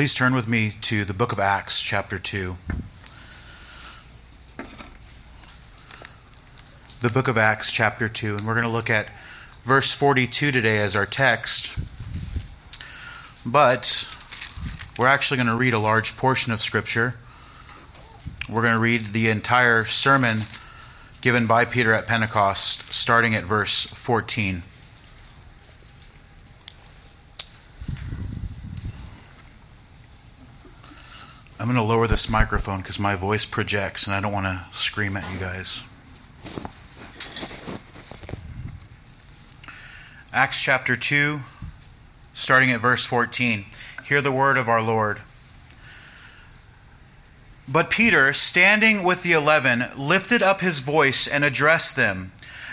Please turn with me to the book of Acts, chapter 2. The book of Acts, chapter 2, and we're going to look at verse 42 today as our text. But we're actually going to read a large portion of Scripture. We're going to read the entire sermon given by Peter at Pentecost, starting at verse 14. I'm going to lower this microphone because my voice projects and I don't want to scream at you guys. Acts chapter 2, starting at verse 14. Hear the word of our Lord. But Peter, standing with the eleven, lifted up his voice and addressed them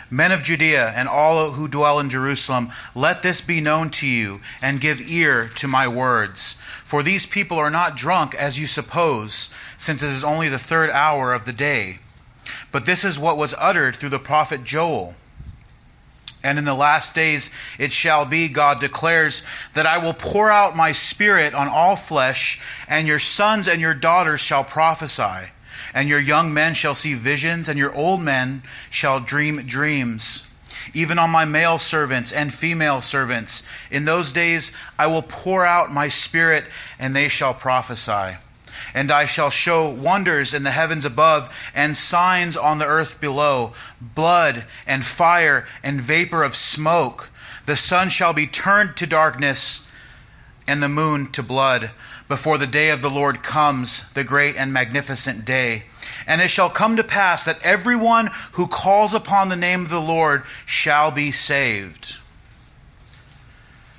Men of Judea and all who dwell in Jerusalem, let this be known to you, and give ear to my words. For these people are not drunk as you suppose, since it is only the third hour of the day. But this is what was uttered through the prophet Joel. And in the last days it shall be, God declares, that I will pour out my spirit on all flesh, and your sons and your daughters shall prophesy, and your young men shall see visions, and your old men shall dream dreams even on my male servants and female servants. In those days I will pour out my spirit, and they shall prophesy. And I shall show wonders in the heavens above, and signs on the earth below blood, and fire, and vapor of smoke. The sun shall be turned to darkness, and the moon to blood, before the day of the Lord comes, the great and magnificent day. And it shall come to pass that everyone who calls upon the name of the Lord shall be saved.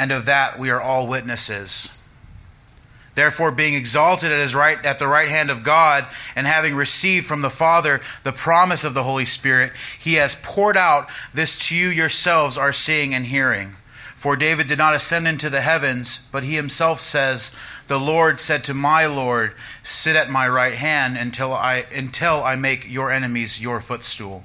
and of that we are all witnesses. Therefore, being exalted at his right at the right hand of God, and having received from the Father the promise of the Holy Spirit, he has poured out this to you yourselves are seeing and hearing. For David did not ascend into the heavens, but he himself says, The Lord said to my Lord, Sit at my right hand until I until I make your enemies your footstool.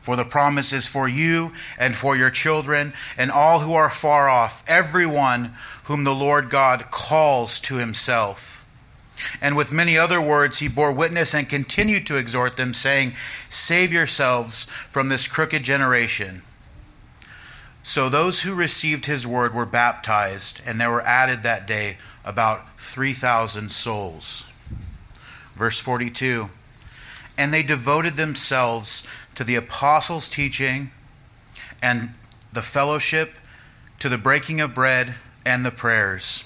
For the promise is for you and for your children and all who are far off, everyone whom the Lord God calls to himself. And with many other words he bore witness and continued to exhort them, saying, Save yourselves from this crooked generation. So those who received his word were baptized, and there were added that day about 3,000 souls. Verse 42 And they devoted themselves to the apostles' teaching and the fellowship, to the breaking of bread and the prayers.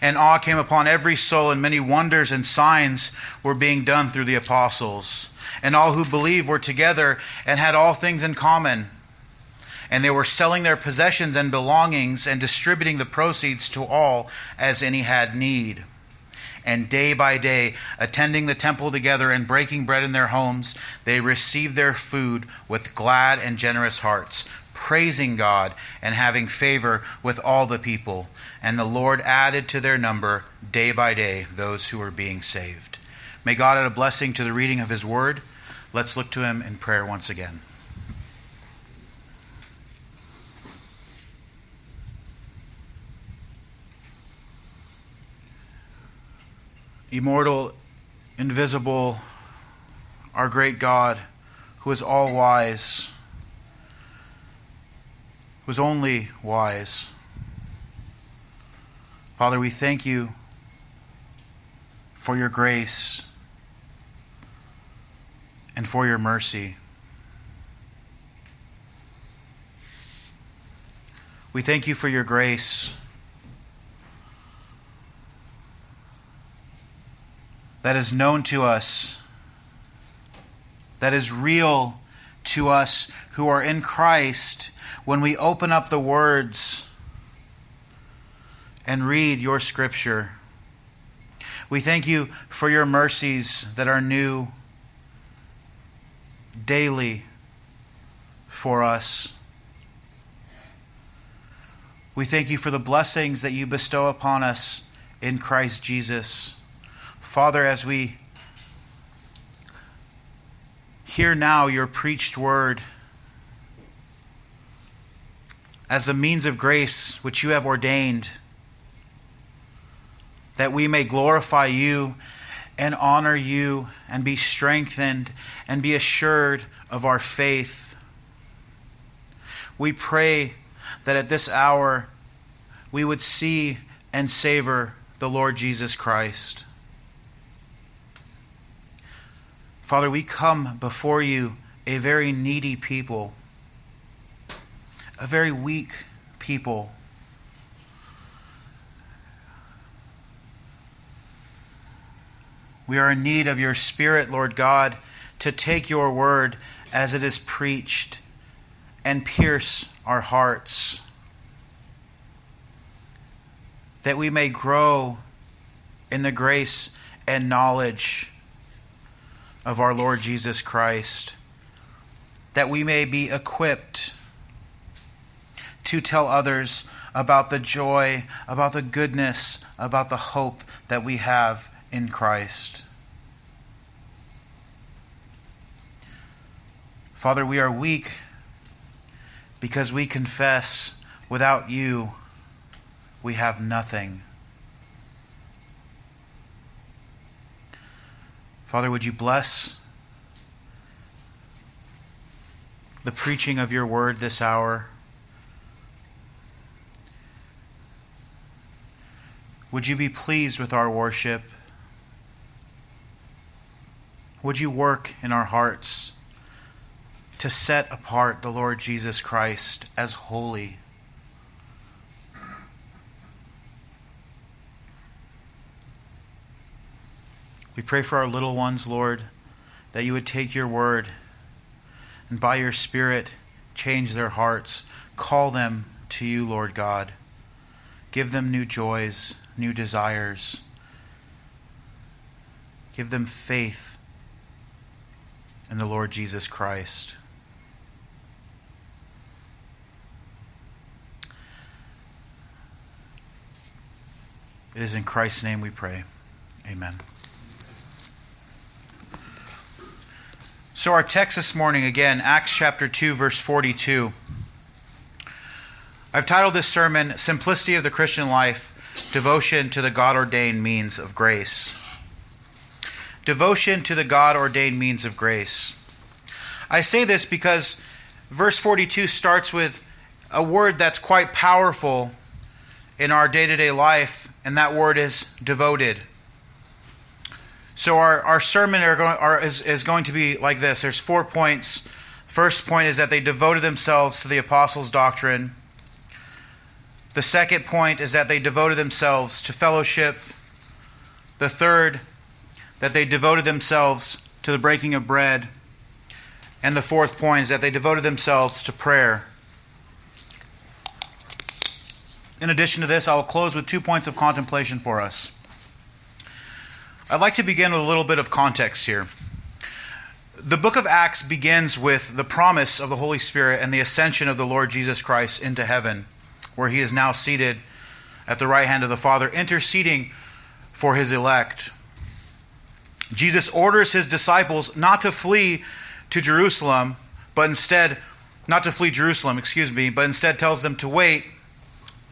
And awe came upon every soul, and many wonders and signs were being done through the apostles. And all who believed were together and had all things in common. And they were selling their possessions and belongings and distributing the proceeds to all as any had need. And day by day, attending the temple together and breaking bread in their homes, they received their food with glad and generous hearts praising God and having favor with all the people. And the Lord added to their number day by day those who were being saved. May God add a blessing to the reading of his word. Let's look to him in prayer once again. Immortal, invisible, our great God, who is all wise was only wise. Father, we thank you for your grace and for your mercy. We thank you for your grace that is known to us, that is real to us who are in Christ when we open up the words and read your scripture. We thank you for your mercies that are new daily for us. We thank you for the blessings that you bestow upon us in Christ Jesus. Father, as we hear now your preached word, as a means of grace which you have ordained, that we may glorify you and honor you and be strengthened and be assured of our faith. We pray that at this hour we would see and savor the Lord Jesus Christ. Father, we come before you a very needy people a very weak people. We are in need of your Spirit, Lord God, to take your word as it is preached and pierce our hearts, that we may grow in the grace and knowledge of our Lord Jesus Christ, that we may be equipped to tell others about the joy, about the goodness, about the hope that we have in Christ. Father, we are weak because we confess without you we have nothing. Father, would you bless the preaching of your word this hour? Would you be pleased with our worship? Would you work in our hearts to set apart the Lord Jesus Christ as holy? We pray for our little ones, Lord, that you would take your word and by your Spirit change their hearts. Call them to you, Lord God. Give them new joys, new desires. Give them faith in the Lord Jesus Christ. It is in Christ's name we pray. Amen. So, our text this morning, again, Acts chapter 2, verse 42. I've titled this sermon, Simplicity of the Christian Life Devotion to the God ordained means of grace. Devotion to the God ordained means of grace. I say this because verse 42 starts with a word that's quite powerful in our day to day life, and that word is devoted. So, our, our sermon are going, are, is, is going to be like this there's four points. First point is that they devoted themselves to the apostles' doctrine. The second point is that they devoted themselves to fellowship. The third, that they devoted themselves to the breaking of bread. And the fourth point is that they devoted themselves to prayer. In addition to this, I will close with two points of contemplation for us. I'd like to begin with a little bit of context here. The book of Acts begins with the promise of the Holy Spirit and the ascension of the Lord Jesus Christ into heaven, where he is now seated at the right hand of the Father, interceding for his elect. Jesus orders his disciples not to flee to Jerusalem, but instead, not to flee Jerusalem, excuse me, but instead tells them to wait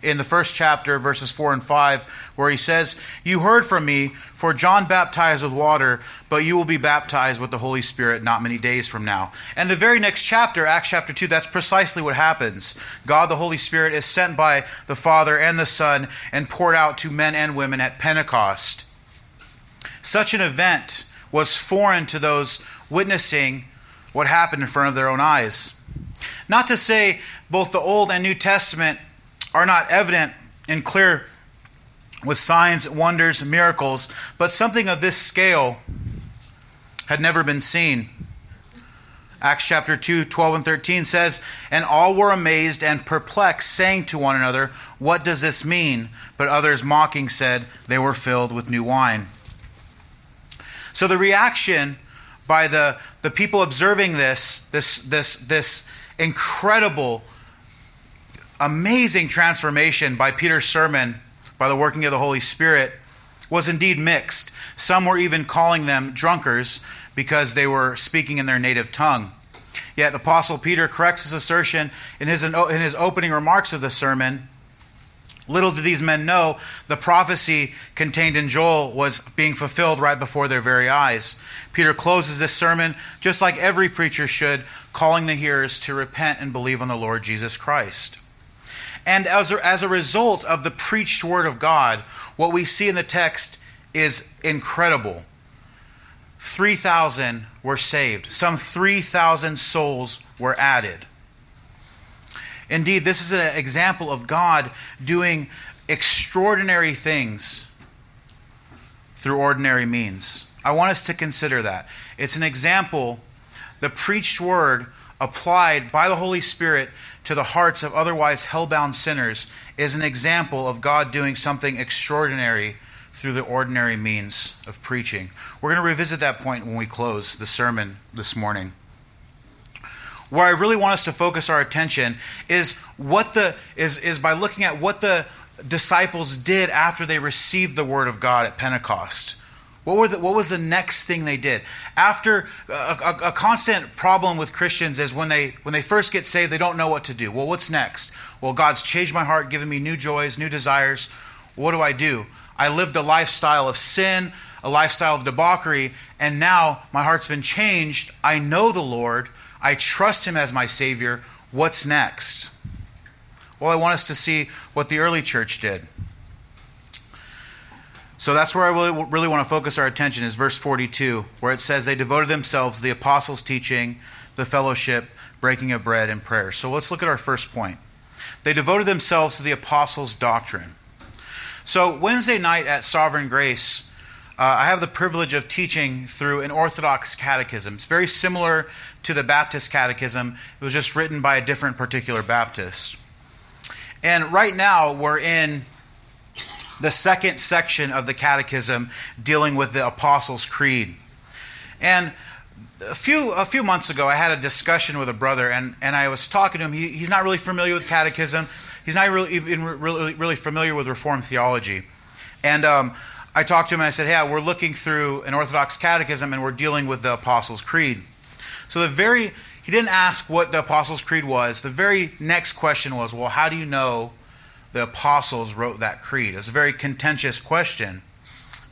in the first chapter, verses 4 and 5, where he says, You heard from me, for John baptized with water, but you will be baptized with the Holy Spirit not many days from now. And the very next chapter, Acts chapter 2, that's precisely what happens. God, the Holy Spirit, is sent by the Father and the Son and poured out to men and women at Pentecost. Such an event was foreign to those witnessing what happened in front of their own eyes. Not to say both the Old and New Testament are not evident and clear with signs, wonders, miracles, but something of this scale had never been seen. Acts chapter 2, 12 and 13 says, And all were amazed and perplexed, saying to one another, What does this mean? But others mocking said, They were filled with new wine. So the reaction by the, the people observing this, this, this, this incredible amazing transformation by Peter's sermon, by the working of the Holy Spirit, was indeed mixed. Some were even calling them drunkards because they were speaking in their native tongue. Yet the Apostle Peter corrects his assertion in his, in his opening remarks of the sermon. Little did these men know the prophecy contained in Joel was being fulfilled right before their very eyes. Peter closes this sermon, just like every preacher should, calling the hearers to repent and believe on the Lord Jesus Christ. And as a, as a result of the preached word of God, what we see in the text is incredible. 3,000 were saved, some 3,000 souls were added. Indeed, this is an example of God doing extraordinary things through ordinary means. I want us to consider that. It's an example, the preached word applied by the Holy Spirit to the hearts of otherwise hell-bound sinners is an example of God doing something extraordinary through the ordinary means of preaching. We're going to revisit that point when we close the sermon this morning. Where I really want us to focus our attention is what the is is by looking at what the disciples did after they received the word of God at Pentecost. What, were the, what was the next thing they did? After a, a, a, constant problem with Christians is when they when they first get saved, they don't know what to do. Well, what's next? Well, God's changed my heart, given me new joys, new desires. What do I do? I lived a lifestyle of sin, a lifestyle of debauchery, and now my heart's been changed. I know the Lord. I trust Him as my Savior. What's next? Well, I want us to see what the early church did. So that's where I really, really want to focus our attention is verse 42, where it says they devoted themselves to the apostles' teaching, the fellowship, breaking of bread, and prayer. So let's look at our first point. They devoted themselves to the apostles' doctrine. So Wednesday night at Sovereign Grace, uh, I have the privilege of teaching through an Orthodox catechism. It's very similar to the Baptist catechism. It was just written by a different particular Baptist. And right now we're in the second section of the Catechism dealing with the Apostles' Creed. And a few a few months ago, I had a discussion with a brother, and, and I was talking to him. He, he's not really familiar with Catechism. He's not really even really, really familiar with Reformed theology. And um, I talked to him and I said, "Hey, we're looking through an Orthodox Catechism, and we're dealing with the Apostles' Creed." So the very he didn't ask what the Apostles' Creed was. The very next question was, "Well, how do you know the apostles wrote that creed? It's a very contentious question,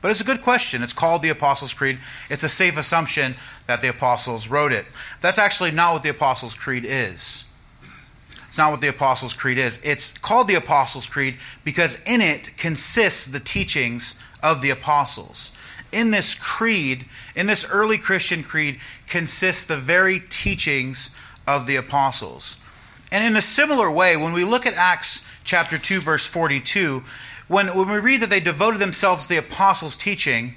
but it's a good question. It's called the Apostles' Creed. It's a safe assumption that the apostles wrote it. That's actually not what the Apostles' Creed is. It's not what the Apostles' Creed is. It's called the Apostles' Creed because in it consists the teachings of the apostles. In this creed, in this early Christian creed, consists the very teachings of the apostles. And in a similar way, when we look at Acts chapter 2 verse 42, when, when we read that they devoted themselves to the apostles' teaching,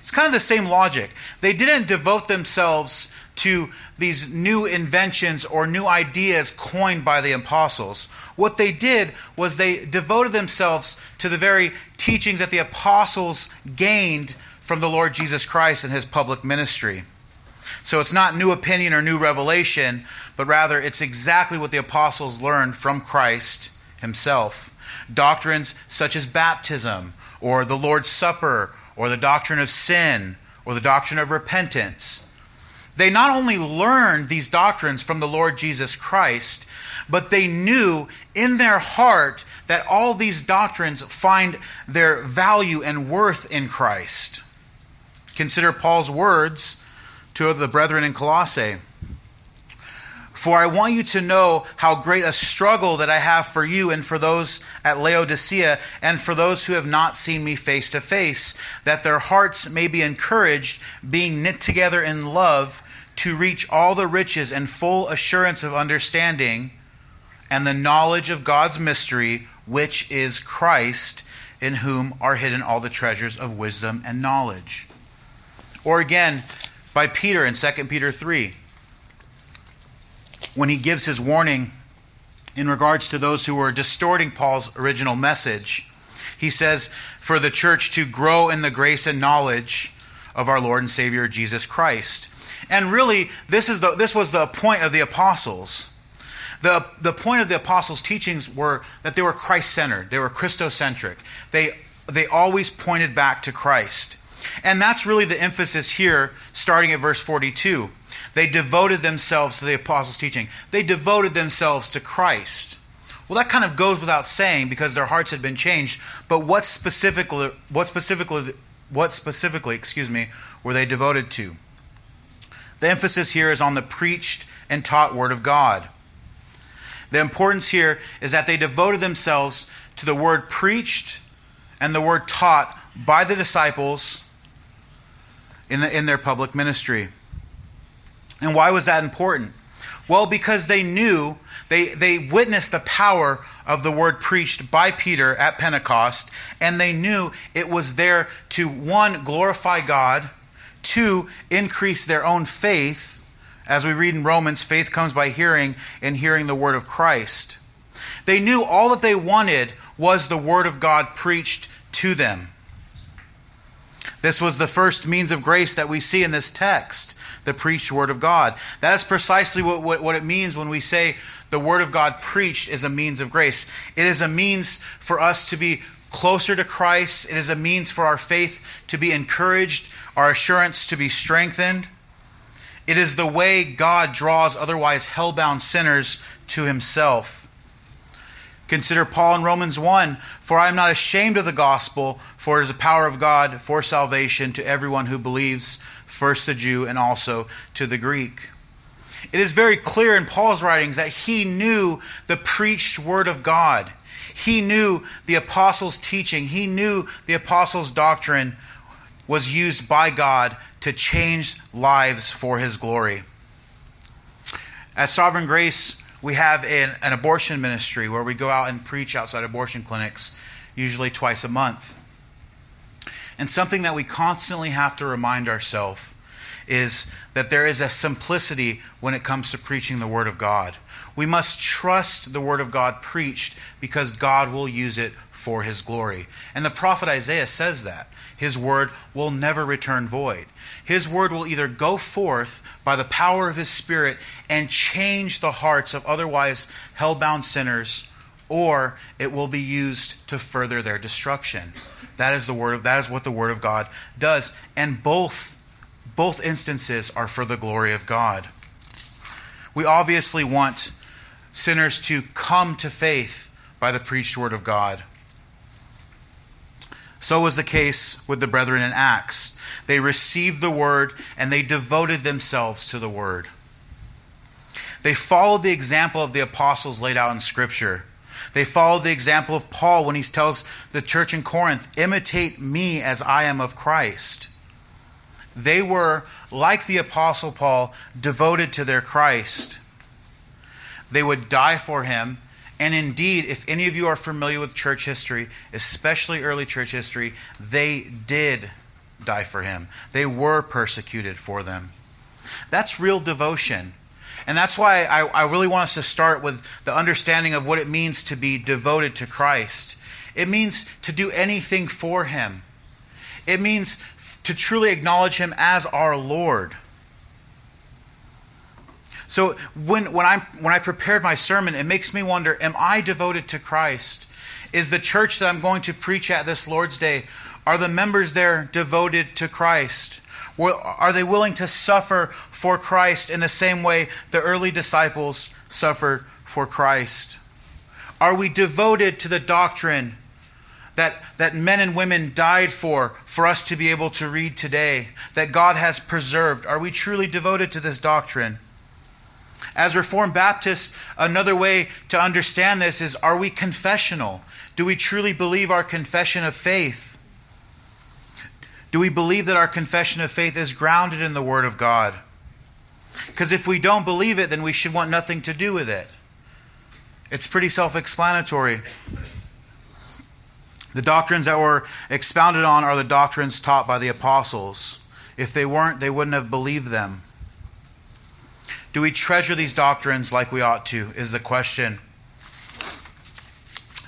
it's kind of the same logic. They didn't devote themselves to these new inventions or new ideas coined by the apostles. What they did was they devoted themselves to the very teachings that the apostles gained from the Lord Jesus Christ in his public ministry. So it's not new opinion or new revelation, but rather it's exactly what the apostles learned from Christ himself. Doctrines such as baptism, or the Lord's Supper, or the doctrine of sin, or the doctrine of repentance. They not only learned these doctrines from the Lord Jesus Christ, but they knew in their heart that all these doctrines find their value and worth in Christ. Consider Paul's words to the brethren in Colossae. For I want you to know how great a struggle that I have for you and for those at Laodicea and for those who have not seen me face to face, that their hearts may be encouraged, being knit together in love, to reach all the riches and full assurance of understanding and the knowledge of God's mystery, which is Christ, in whom are hidden all the treasures of wisdom and knowledge. Or again, by Peter in 2 Peter 3, when he gives his warning in regards to those who were distorting Paul's original message. He says, For the church to grow in the grace and knowledge of our Lord and Savior Jesus Christ. And really, this, is the, this was the point of the apostles. The, the point of the apostles' teachings were that they were Christ centered, they were Christocentric. They, they always pointed back to Christ. And that's really the emphasis here, starting at verse 42. They devoted themselves to the apostles' teaching, they devoted themselves to Christ. Well, that kind of goes without saying because their hearts had been changed. But what specifically, what specifically, what specifically, excuse me, were they devoted to? The emphasis here is on the preached and taught Word of God. The importance here is that they devoted themselves to the Word preached and the Word taught by the disciples in, the, in their public ministry. And why was that important? Well, because they knew, they, they witnessed the power of the word preached by Peter at Pentecost, and they knew it was there to, one, glorify God, two, increase their own faith. As we read in Romans, faith comes by hearing, and hearing the word of Christ. They knew all that they wanted was the word of God preached to them. This was the first means of grace that we see in this text, the preached word of God. That is precisely what, what, what, it means when we say the word of God preached is a means of grace. It is a means for us to be closer to Christ, it is a means for our faith to be encouraged, our assurance to be strengthened. It is the way God draws otherwise hell-bound sinners to himself. Consider Paul in Romans 1 For I am not ashamed of the gospel, for it is the power of God for salvation to everyone who believes, first the Jew and also to the Greek. It is very clear in Paul's writings that he knew the preached word of God. He knew the apostles' teaching. He knew the apostles' doctrine was used by God to change lives for his glory. As Sovereign Grace, we have an, an abortion ministry where we go out and preach outside abortion clinics, usually twice a month. And something that we constantly have to remind ourselves is that there is a simplicity when it comes to preaching the Word of God. We must trust the Word of God preached because God will use it for His glory. And the prophet Isaiah says that. His word will never return void. His word will either go forth by the power of His Spirit and change the hearts of otherwise hell-bound sinners, or it will be used to further their destruction. That is the word of that is what the word of God does, and both both instances are for the glory of God. We obviously want sinners to come to faith by the preached word of God. So was the case with the brethren in Acts. They received the word and they devoted themselves to the word. They followed the example of the apostles laid out in Scripture. They followed the example of Paul when he tells the church in Corinth, Imitate me as I am of Christ. They were, like the apostle Paul, devoted to their Christ. They would die for him And indeed, if any of you are familiar with church history, especially early church history, they did die for him. They were persecuted for them. That's real devotion. And that's why I, I, really want us to start with the understanding of what it means to be devoted to Christ. It means to do anything for Him, it means to truly acknowledge Him as our Lord. So when, when, i when I prepared my sermon, it makes me wonder am I devoted to Christ? Is the church that I'm going to preach at this Lord's Day, are the members there devoted to Christ? Are they willing to suffer for Christ in the same way the early disciples suffered for Christ? Are we devoted to the doctrine that, that men and women died for, for us to be able to read today, that God has preserved? Are we truly devoted to this doctrine? As Reformed Baptists, another way to understand this is are we confessional? Do we truly believe our confession of faith? Do we believe that our confession of faith is grounded in the Word of God? Because if we don't believe it, then we should want nothing to do with it. It's pretty self explanatory. The doctrines that were expounded on are the doctrines taught by the apostles. If they weren't, they wouldn't have believed them. Do we treasure these doctrines like we ought to? Is the question.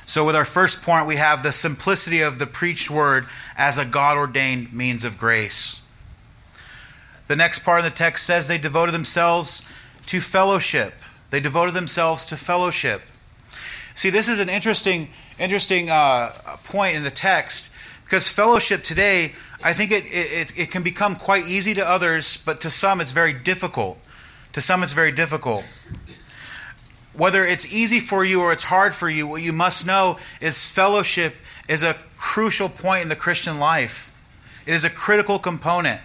So, with our first point, we have the simplicity of the preached word as a God ordained means of grace. The next part of the text says they devoted themselves to fellowship. They devoted themselves to fellowship. See, this is an interesting, interesting uh, point in the text because fellowship today, I think it, it, it can become quite easy to others, but to some it's very difficult. To some, it's very difficult. Whether it's easy for you or it's hard for you, what you must know is fellowship is a crucial point in the Christian life. It is a critical component.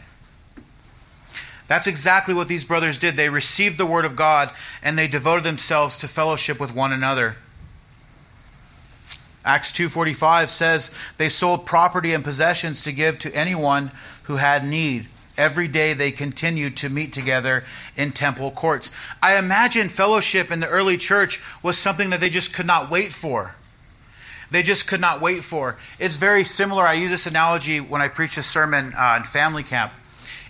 That's exactly what these brothers did. They received the word of God and they devoted themselves to fellowship with one another. Acts 2:45 says they sold property and possessions to give to anyone who had need. Every day they continued to meet together in temple courts. I imagine fellowship in the early church was something that they just could not wait for. They just could not wait for. It's very similar. I use this analogy when I preach a sermon uh, in family camp.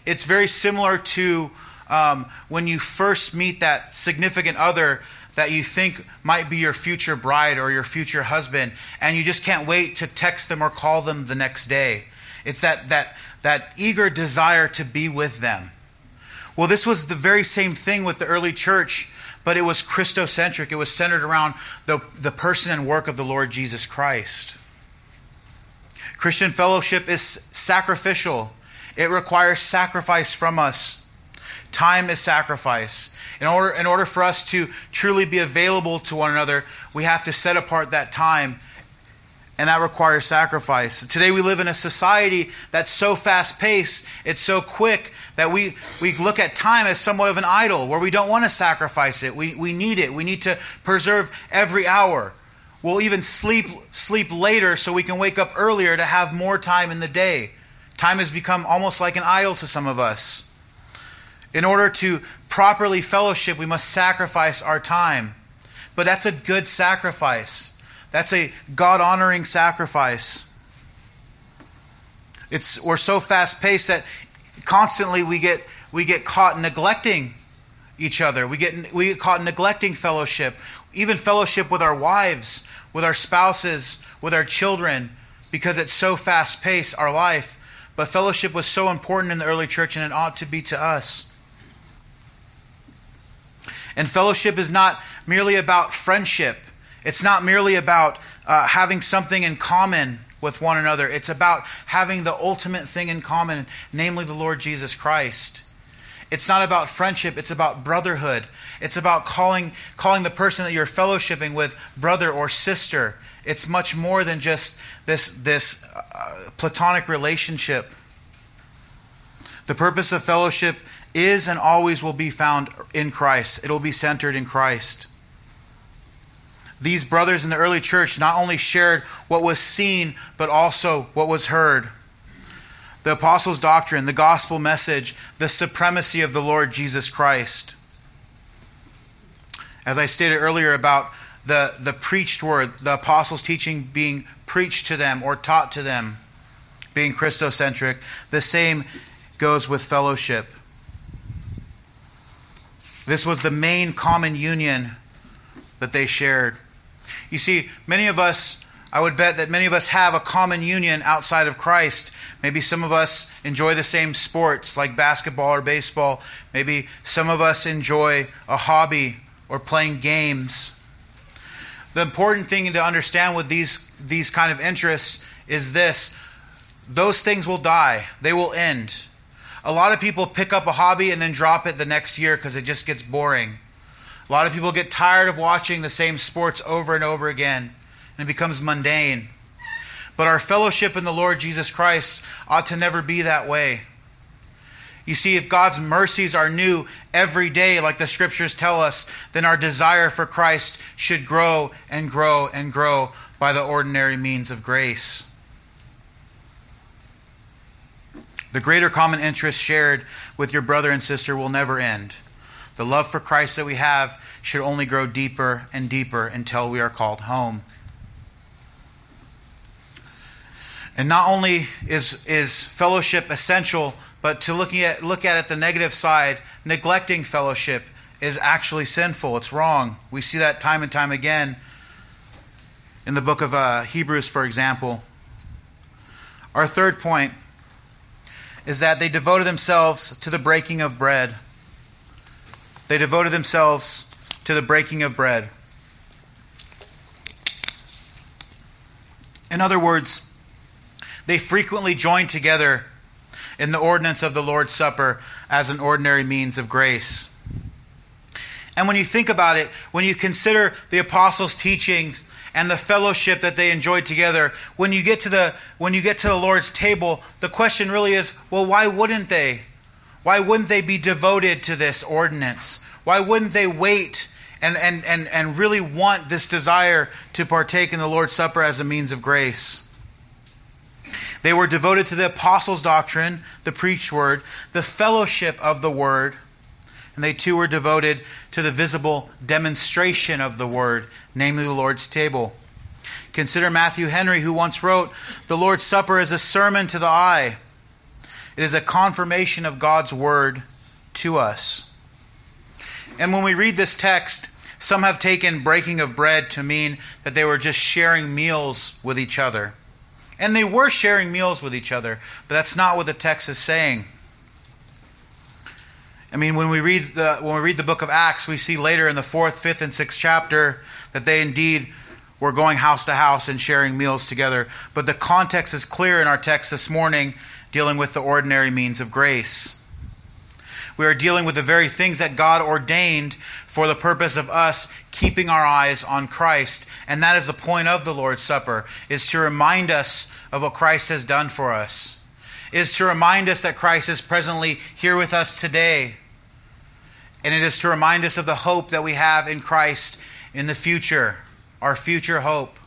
It's very similar to um, when you first meet that significant other that you think might be your future bride or your future husband, and you just can't wait to text them or call them the next day. It's that, that that eager desire to be with them. Well, this was the very same thing with the early church, but it was Christocentric. It was centered around the, the person and work of the Lord Jesus Christ. Christian fellowship is sacrificial, it requires sacrifice from us. Time is sacrifice. In order, in order for us to truly be available to one another, we have to set apart that time and that requires sacrifice. Today we live in a society that's so fast paced, it's so quick that we, we look at time as somewhat of an idol where we don't want to sacrifice it. We, we need it. We need to preserve every hour. We'll even sleep sleep later so we can wake up earlier to have more time in the day. Time has become almost like an idol to some of us. In order to properly fellowship, we must sacrifice our time. But that's a good sacrifice. That's a God honoring sacrifice. It's, we're so fast paced that constantly we get, we get caught neglecting each other. We get, we get caught neglecting fellowship, even fellowship with our wives, with our spouses, with our children, because it's so fast paced, our life. But fellowship was so important in the early church, and it ought to be to us. And fellowship is not merely about friendship. It's not merely about uh, having something in common with one another, it's about having the ultimate thing in common, namely the Lord Jesus Christ. It's not about friendship, it's about brotherhood. It's about calling, calling the person that you're fellowshipping with brother or sister. It's much more than just this, this uh, platonic relationship. The purpose of fellowship is and always will be found in Christ, it'll be centered in Christ these brothers in the early church not only shared what was seen, but also what was heard. The apostles' doctrine, the gospel message, the supremacy of the Lord Jesus Christ. As I stated earlier about the, the preached word, the apostles' teaching being preached to them or taught to them, being Christocentric. The same goes with fellowship. This was the main common union that they shared. You see, many of us, I would bet that many of us have a common union outside of Christ. Maybe some of us enjoy the same sports like basketball or baseball. Maybe some of us enjoy a hobby or playing games. The important thing to understand with these, these kind of interests is this those things will die, they will end. A lot of people pick up a hobby and then drop it the next year because it just gets boring. A lot of people get tired of watching the same sports over and over again, and it becomes mundane. But our fellowship in the Lord Jesus Christ ought to never be that way. You see, if God's mercies are new every day, like the scriptures tell us, then our desire for Christ should grow and grow and grow by the ordinary means of grace. The greater common interest shared with your brother and sister will never end. The love for Christ that we have should only grow deeper and deeper until we are called home. And not only is, is fellowship essential, but to looking at, look at it the negative side, neglecting fellowship is actually sinful. It's wrong. We see that time and time again in the book of uh, Hebrews, for example. Our third point is that they devoted themselves to the breaking of bread. They devoted themselves to the breaking of bread. In other words, they frequently joined together in the ordinance of the Lord's Supper as an ordinary means of grace. And when you think about it, when you consider the apostles' teachings and the fellowship that they enjoyed together when you get to the when you get to the lord's table the question really is well why wouldn't they why wouldn't they be devoted to this ordinance why wouldn't they wait and and and, and really want this desire to partake in the lord's supper as a means of grace they were devoted to the apostles' doctrine, the preached word, the fellowship of the word, and they too were devoted to the visible demonstration of the word, namely the Lord's table. Consider Matthew Henry, who once wrote, The Lord's Supper is a sermon to the eye. It is a confirmation of God's word to us. And when we read this text, some have taken breaking of bread to mean that they were just sharing meals with each other. And they were sharing meals with each other, but that's not what the text is saying. I mean, when we read the when we read the book of Acts, we see later in the fourth, fifth, and sixth chapter that they indeed were going house to house and sharing meals together. But the context is clear in our text this morning, dealing with the ordinary means of grace. We are dealing with the very things that God ordained for the purpose of us keeping our eyes on Christ. And that is the point of the Lord's Supper, is to remind us of what Christ has done for us. Is to remind us that Christ is presently here with us today and it is to remind us of the hope that we have in Christ in the future, our future hope.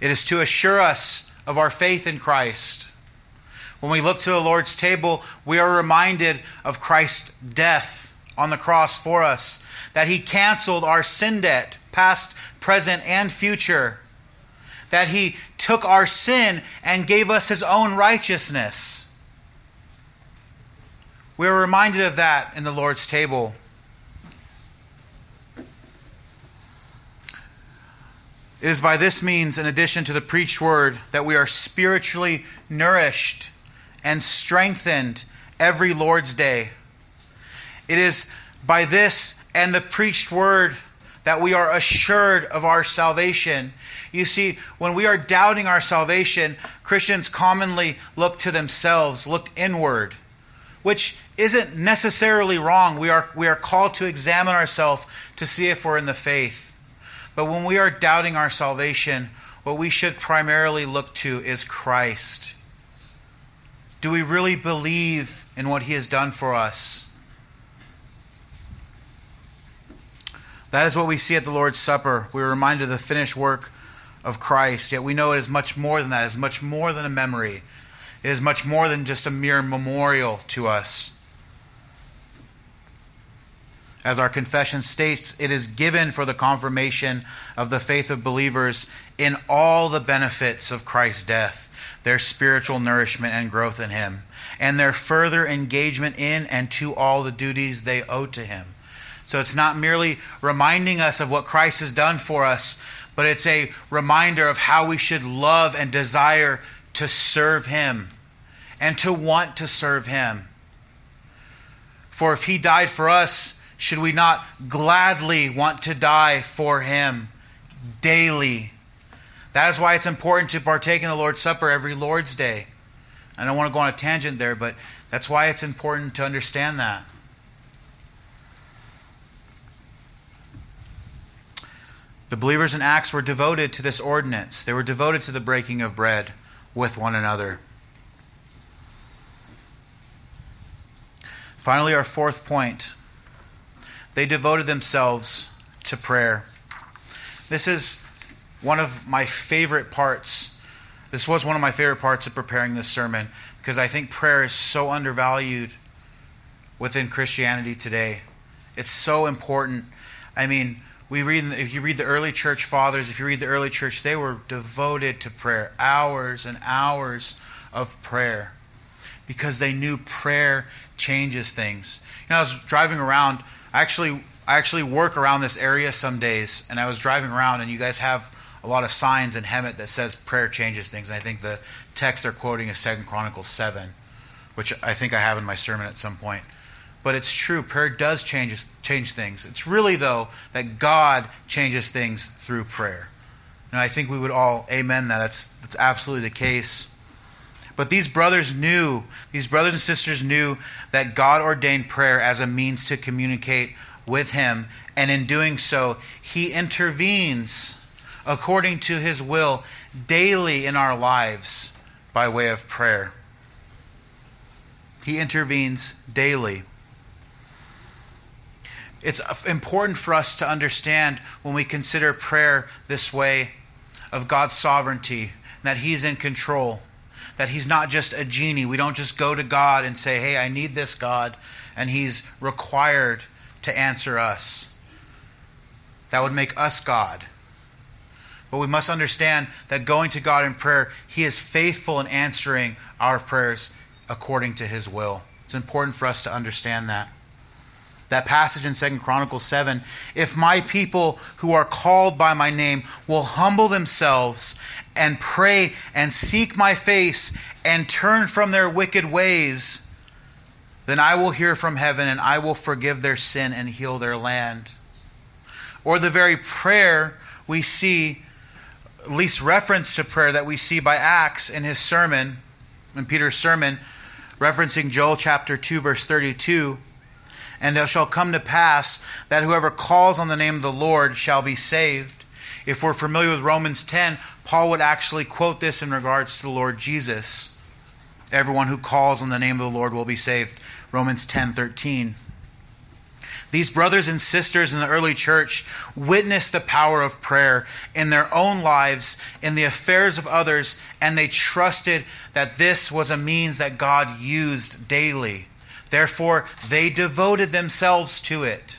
It is to assure us of our faith in Christ. When we look to the Lord's table, we are reminded of Christ's death on the cross for us, that He canceled our sin debt, past, present, and future, that He took our sin and gave us His own righteousness we are reminded of that in the Lord's table. It is by this means, in addition to the preached word, that we are spiritually nourished and strengthened every Lord's day. It is by this and the preached word that we are assured of our salvation. You see, when we are doubting our salvation, Christians commonly look to themselves, look inward, which isn't necessarily wrong. We are, we are called to examine ourselves to see if we're in the faith. But when we are doubting our salvation, what we should primarily look to is Christ. Do we really believe in what He has done for us? That is what we see at the Lord's Supper. We are reminded of the finished work of Christ, yet we know it is much more than that. It is much more than a memory. It is much more than just a mere memorial to us. As our confession states, it is given for the confirmation of the faith of believers in all the benefits of Christ's death, their spiritual nourishment and growth in Him, and their further engagement in and to all the duties they owe to Him. So it's not merely reminding us of what Christ has done for us, but it's a reminder of how we should love and desire to serve Him and to want to serve Him. For if He died for us, should we not gladly want to die for him daily? That is why it's important to partake in the Lord's Supper every Lord's Day. I don't want to go on a tangent there, but that's why it's important to understand that. The believers in Acts were devoted to this ordinance. They were devoted to the breaking of bread with one another. Finally, our fourth point they devoted themselves to prayer. This is one of my favorite parts. This was one of my favorite parts of preparing this sermon because I think prayer is so undervalued within Christianity today. It's so important. I mean, we read if you read the early church fathers, if you read the early church, they were devoted to prayer, hours and hours of prayer because they knew prayer changes things. You know, I was driving around I actually I actually work around this area some days, and I was driving around, and you guys have a lot of signs in Hemet that says prayer changes things. And I think the text they're quoting is Second Chronicles seven, which I think I have in my sermon at some point. But it's true, prayer does change change things. It's really though that God changes things through prayer. And I think we would all amen that. That's that's absolutely the case. But these brothers knew, these brothers and sisters knew that God ordained prayer as a means to communicate with Him. And in doing so, He intervenes according to His will daily in our lives by way of prayer. He intervenes daily. It's important for us to understand when we consider prayer this way of God's sovereignty, that He's in control that He's not just a genie. We don't just go to God and say, hey, I need this, God, and He's required to answer us. That would make us God. But we must understand that going to God in prayer, He is faithful in answering our prayers according to His will. It's important for us to understand that that passage in Second Chronicles 7 if my people who are called by my name will humble themselves and pray and seek my face and turn from their wicked ways then I will hear from heaven and I will forgive their sin and heal their land. Or the very prayer we see least reference to prayer that we see by Acts in his sermon in Peter's sermon referencing Joel chapter 2 verse 32 and it shall come to pass that whoever calls on the name of the Lord shall be saved. If we're familiar with Romans 10, Paul would actually quote this in regards to the Lord Jesus. Everyone who calls on the name of the Lord will be saved. Romans 10 13. These brothers and sisters in the early church witnessed the power of prayer in their own lives, in the affairs of others, and they trusted that this was a means that God used daily. Therefore, they devoted themselves to it.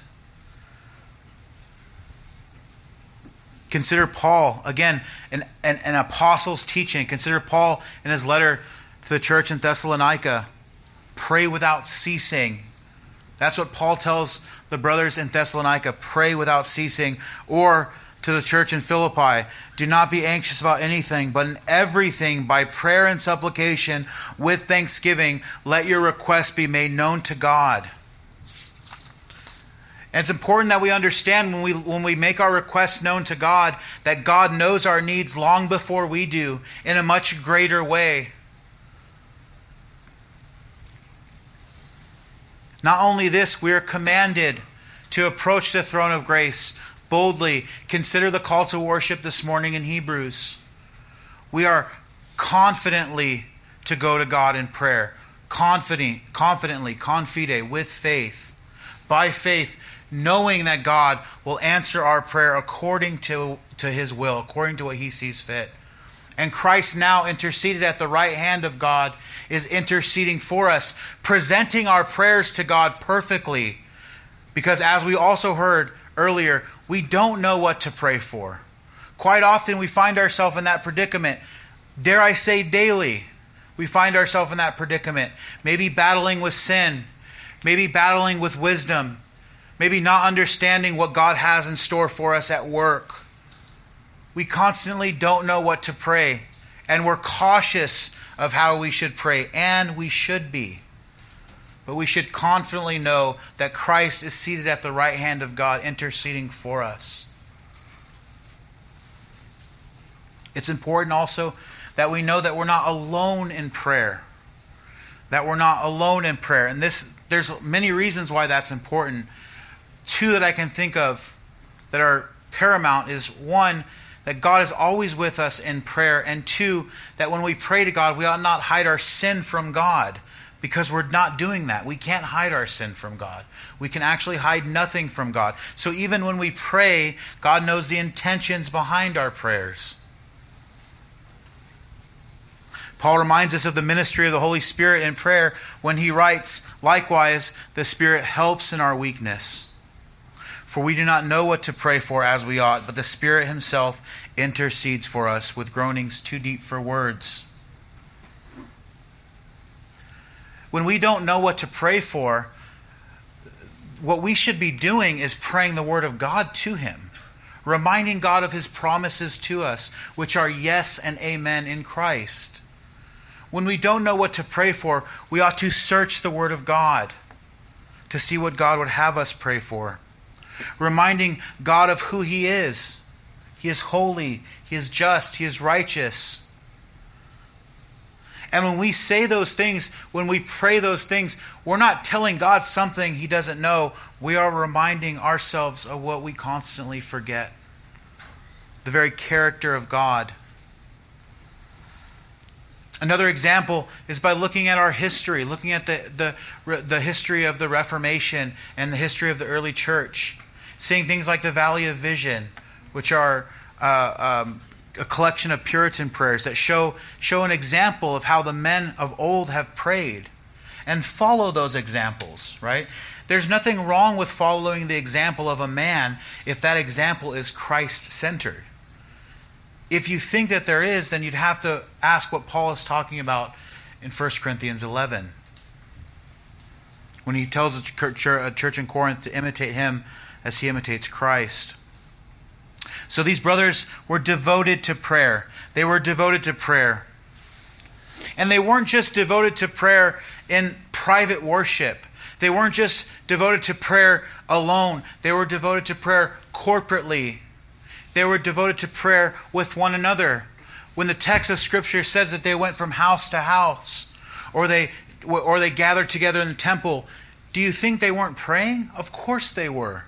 Consider Paul, again, an, an, an, apostle's teaching. Consider Paul in his letter to the church in Thessalonica pray without ceasing. That's what Paul tells the brothers in Thessalonica pray without ceasing. Or to the church in Philippi Do not be anxious about anything, but in everything, by prayer and supplication, with thanksgiving, let your requests be made known to God. And it's important that we understand when we, when we make our requests known to God that God knows our needs long before we do in a much greater way. Not only this, we are commanded to approach the throne of grace boldly. Consider the call to worship this morning in Hebrews. We are confidently to go to God in prayer. Confident, confidently, confide, with faith. By faith, knowing that God will answer our prayer according to, to his will, according to what he sees fit. And Christ, now interceded at the right hand of God, is interceding for us, presenting our prayers to God perfectly Because as we also heard earlier, we don't know what to pray for. Quite often we find ourselves in that predicament. Dare I say, daily, we find ourselves in that predicament. Maybe battling with sin, maybe battling with wisdom, maybe not understanding what God has in store for us at work. We constantly don't know what to pray, and we're cautious of how we should pray, and we should be. But we should confidently know that Christ is seated at the right hand of God, interceding for us. It's important also that we know that we're not alone in prayer. That we're not alone in prayer. And this there's many reasons why that's important. Two that I can think of that are paramount is one, that God is always with us in prayer, and two, that when we pray to God, we ought not hide our sin from God because we're not doing that. We can't hide our sin from God. We can actually hide nothing from God. So even when we pray, God knows the intentions behind our prayers. Paul reminds us of the ministry of the Holy Spirit in prayer when he writes, Likewise, the Spirit helps in our weakness. For we do not know what to pray for as we ought, but the Spirit Himself intercedes for us with groanings too deep for words. When we don't know what to pray for, what we should be doing is praying the Word of God to Him, reminding God of His promises to us, which are yes and amen in Christ. When we don't know what to pray for, we ought to search the Word of God to see what God would have us pray for. Reminding God of who He is. He is holy, He is just, He is righteous. And when we say those things, when we pray those things, we're not telling God something He doesn't know. We are reminding ourselves of what we constantly forget the very character of God. Another example is by looking at our history, looking at the, the, the history of the Reformation and the history of the early church. Seeing things like the Valley of Vision, which are uh, um, a collection of Puritan prayers that show, show an example of how the men of old have prayed. And follow those examples, right? There's nothing wrong with following the example of a man if that example is Christ centered. If you think that there is, then you'd have to ask what Paul is talking about in 1 Corinthians 11. When he tells a church in Corinth to imitate him as he imitates Christ. So these brothers were devoted to prayer. They were devoted to prayer. And they weren't just devoted to prayer in private worship. They weren't just devoted to prayer alone. They were devoted to prayer corporately they were devoted to prayer with one another. When the text of Scripture says that they went from house to house, or they, or they gathered together in the temple, do you think they weren't praying? Of course they were.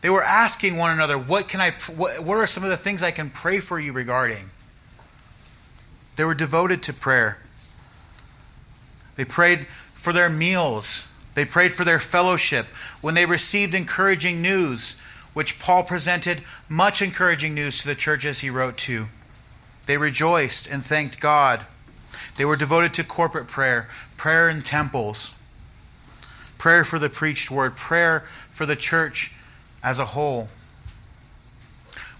They were asking one another, what, can I, what, what are some of the things I can pray for you regarding? They were devoted to prayer. They prayed for their meals. They prayed for their fellowship. When they received encouraging news, which Paul presented much encouraging news to the churches he wrote to. They rejoiced and thanked God. They were devoted to corporate prayer, prayer in temples, prayer for the preached word, prayer for the church as a whole.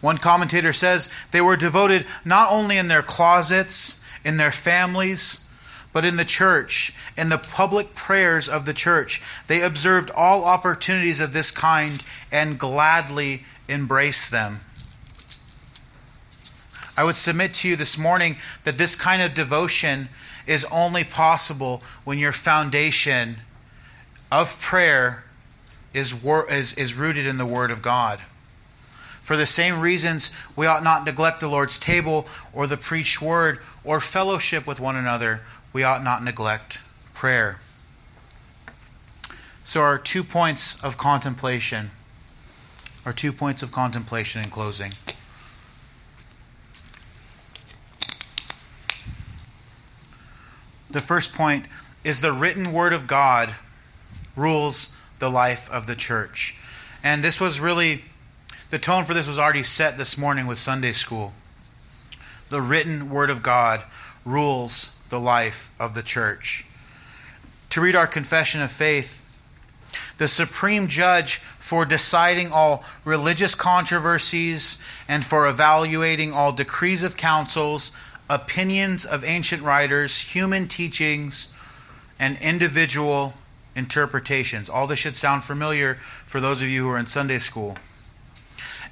One commentator says they were devoted not only in their closets, in their families, but in the church, in the public prayers of the church, they observed all opportunities of this kind and gladly embraced them. I would submit to you this morning that this kind of devotion is only possible when your foundation of prayer is, is, is rooted in the Word of God. For the same reasons, we ought not neglect the Lord's table or the preached word or fellowship with one another we ought not neglect prayer. So, our two points of contemplation. Our two points of contemplation in closing. The first point is the written word of God rules the life of the church. And this was really, the tone for this was already set this morning with Sunday school. The written word of God rules the life of the church. To read our confession of faith, the supreme judge for deciding all religious controversies and for evaluating all decrees of councils, opinions of ancient writers, human teachings, and individual interpretations. All this should sound familiar for those of you who are in Sunday school.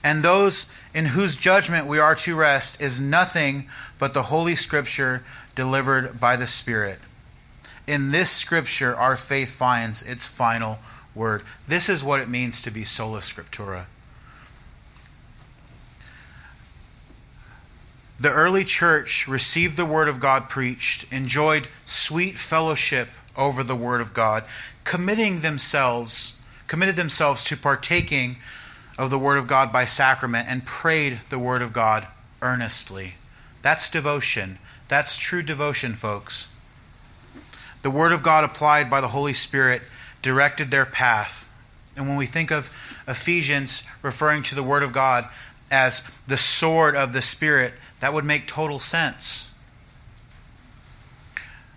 And those in whose judgment we are to rest is nothing but the Holy Scripture delivered by the Spirit. In this Scripture, our faith finds its final word. This is what it means to be sola scriptura. The early church received the word of God preached, enjoyed sweet fellowship over the word of God, committing themselves, committed themselves to partaking of the word of God by sacrament and prayed the word of God earnestly. That's devotion. That's true devotion, folks. The word of God applied by the Holy Spirit directed their path. And when we think of Ephesians referring to the word of God as the sword of the Spirit, that would make total sense.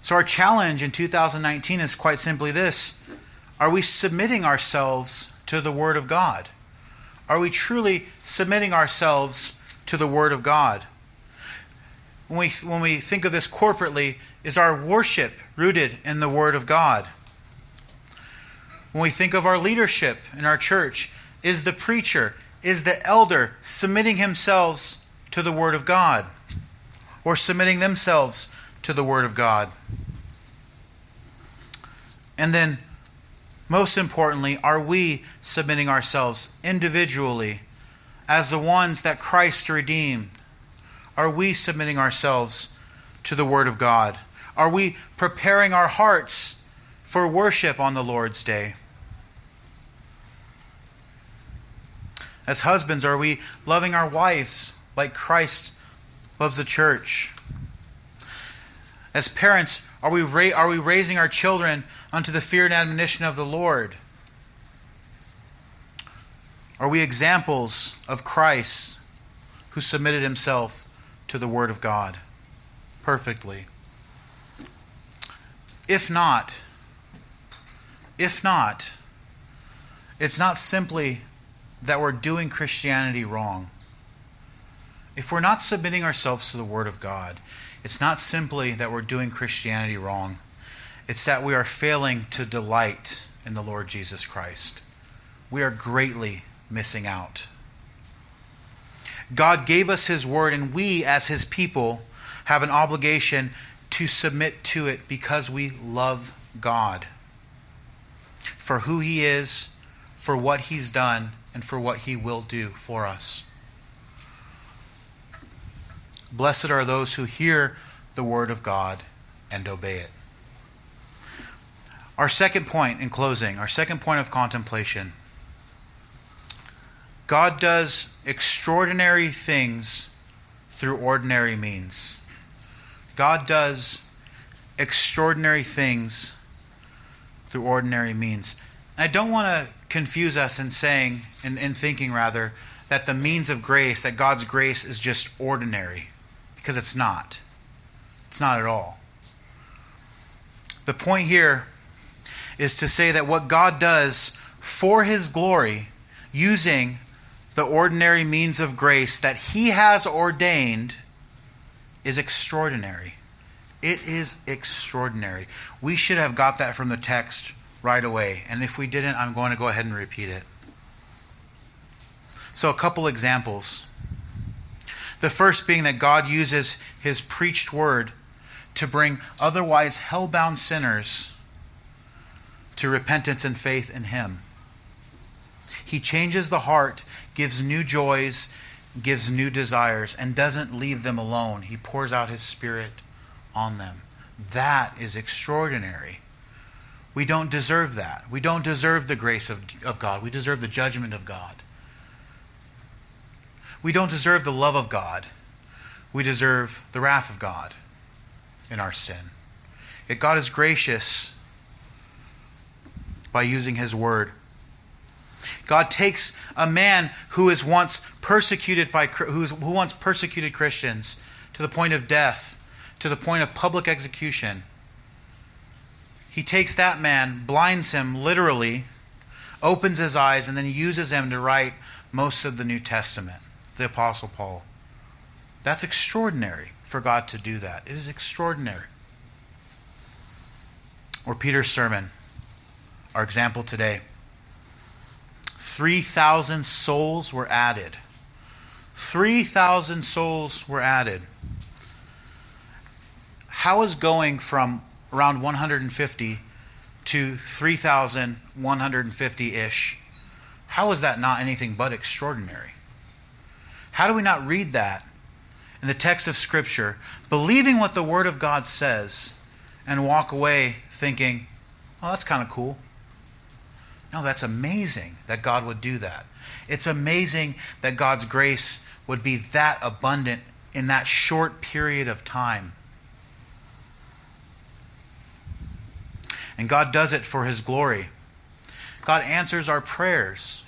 So, our challenge in 2019 is quite simply this Are we submitting ourselves to the Word of God? Are we truly submitting ourselves to the Word of God? When we, when we think of this corporately, is our worship rooted in the Word of God? When we think of our leadership in our church, is the preacher, is the elder submitting himself to the Word of God or submitting themselves to the Word of God? And then, most importantly, are we submitting ourselves individually as the ones that Christ redeemed? Are we submitting ourselves to the Word of God? Are we preparing our hearts for worship on the Lord's day? As husbands, are we loving our wives like Christ loves the church? As parents, are we, ra- are we raising our children unto the fear and admonition of the Lord? Are we examples of Christ who submitted himself to the Word of God perfectly? If not, if not, it's not simply that we're doing Christianity wrong. If we're not submitting ourselves to the Word of God, it's not simply that we're doing Christianity wrong, it's that we are failing to delight in the Lord Jesus Christ. We are greatly missing out. God gave us His Word, and we, as His people, have an obligation to submit to it because we love God for who He is, for what He's done, and for what He will do for us. Blessed are those who hear the word of God and obey it. Our second point in closing, our second point of contemplation God does extraordinary things through ordinary means. God does extraordinary things through ordinary means. I don't want to confuse us in saying, in, in thinking rather, that the means of grace, that God's grace is just ordinary because it's not. It's not at all. The point here is to say that what God does for His glory, using the ordinary means of grace that He has ordained, is extraordinary. It is extraordinary. We should have got that from the text right away. And if we didn't, I'm going to go ahead and repeat it. So, a couple examples. The first being that God uses his preached word to bring otherwise hell-bound sinners to repentance and faith in him. He changes the heart, gives new joys, gives new desires, and doesn't leave them alone. He pours out his spirit on them. That is extraordinary. We don't deserve that. We don't deserve the grace of, of God. We deserve the judgment of God. We don't deserve the love of God. We deserve the wrath of God in our sin. Yet God is gracious by using His word. God takes a man who is once persecuted by who, is, who once persecuted Christians to the point of death, to the point of public execution. He takes that man, blinds him literally, opens his eyes, and then uses him to write most of the New Testament, the Apostle Paul. That's extraordinary for God to do that. It is extraordinary. Or Peter's sermon, our example today. 3,000 souls were added. 3,000 souls were added. How is going from around 150 to 3,150 ish? How is that not anything but extraordinary? How do we not read that in the text of Scripture, believing what the Word of God says, and walk away thinking, oh, that's kind of cool? No, that's amazing that God would do that. It's amazing that God's grace would be that abundant in that short period of time. And God does it for His glory. God answers our prayers.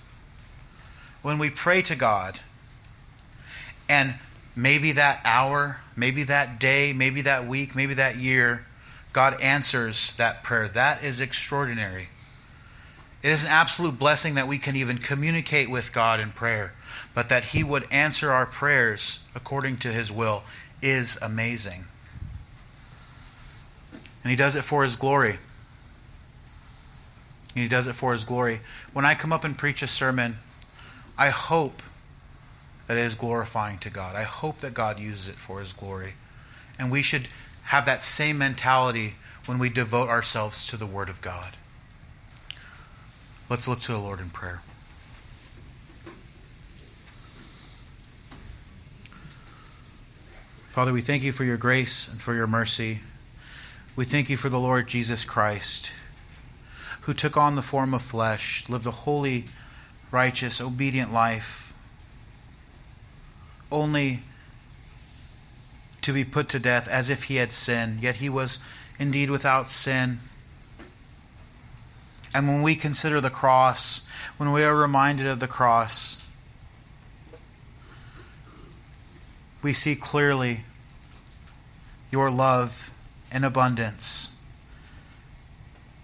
When we pray to God, and maybe that hour, maybe that day, maybe that week, maybe that year, God answers that prayer. That is extraordinary. It is an absolute blessing that we can even communicate with God in prayer, but that He would answer our prayers according to His will is amazing. And He does it for His glory. And He does it for His glory. When I come up and preach a sermon, I hope that is glorifying to God. I hope that God uses it for His glory. And we should have that same mentality when we devote ourselves to the Word of God. Let's look to the Lord in prayer. Father, we thank you for your grace and for your mercy. We thank you for the Lord Jesus Christ, who took on the form of flesh, lived a holy, righteous, obedient life, only to be put to death as if he had sinned, yet he was indeed without sin. And when we consider the cross, when we are reminded of the cross, we see clearly your love in abundance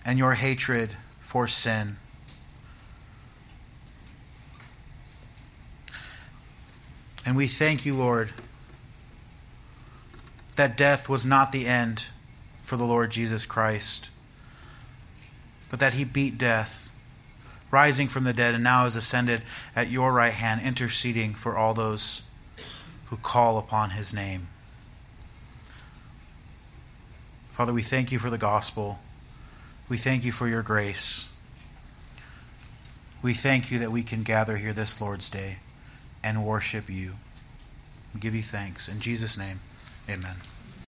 and your hatred for sin. And we thank you, Lord, that death was not the end for the Lord Jesus Christ but that he beat death, rising from the dead, and now is ascended at your right hand, interceding for all those who call upon his name. Father, we thank you for the gospel. We thank you for your grace. We thank you that we can gather here this Lord's Day and worship you. We give you thanks. In Jesus' name, amen.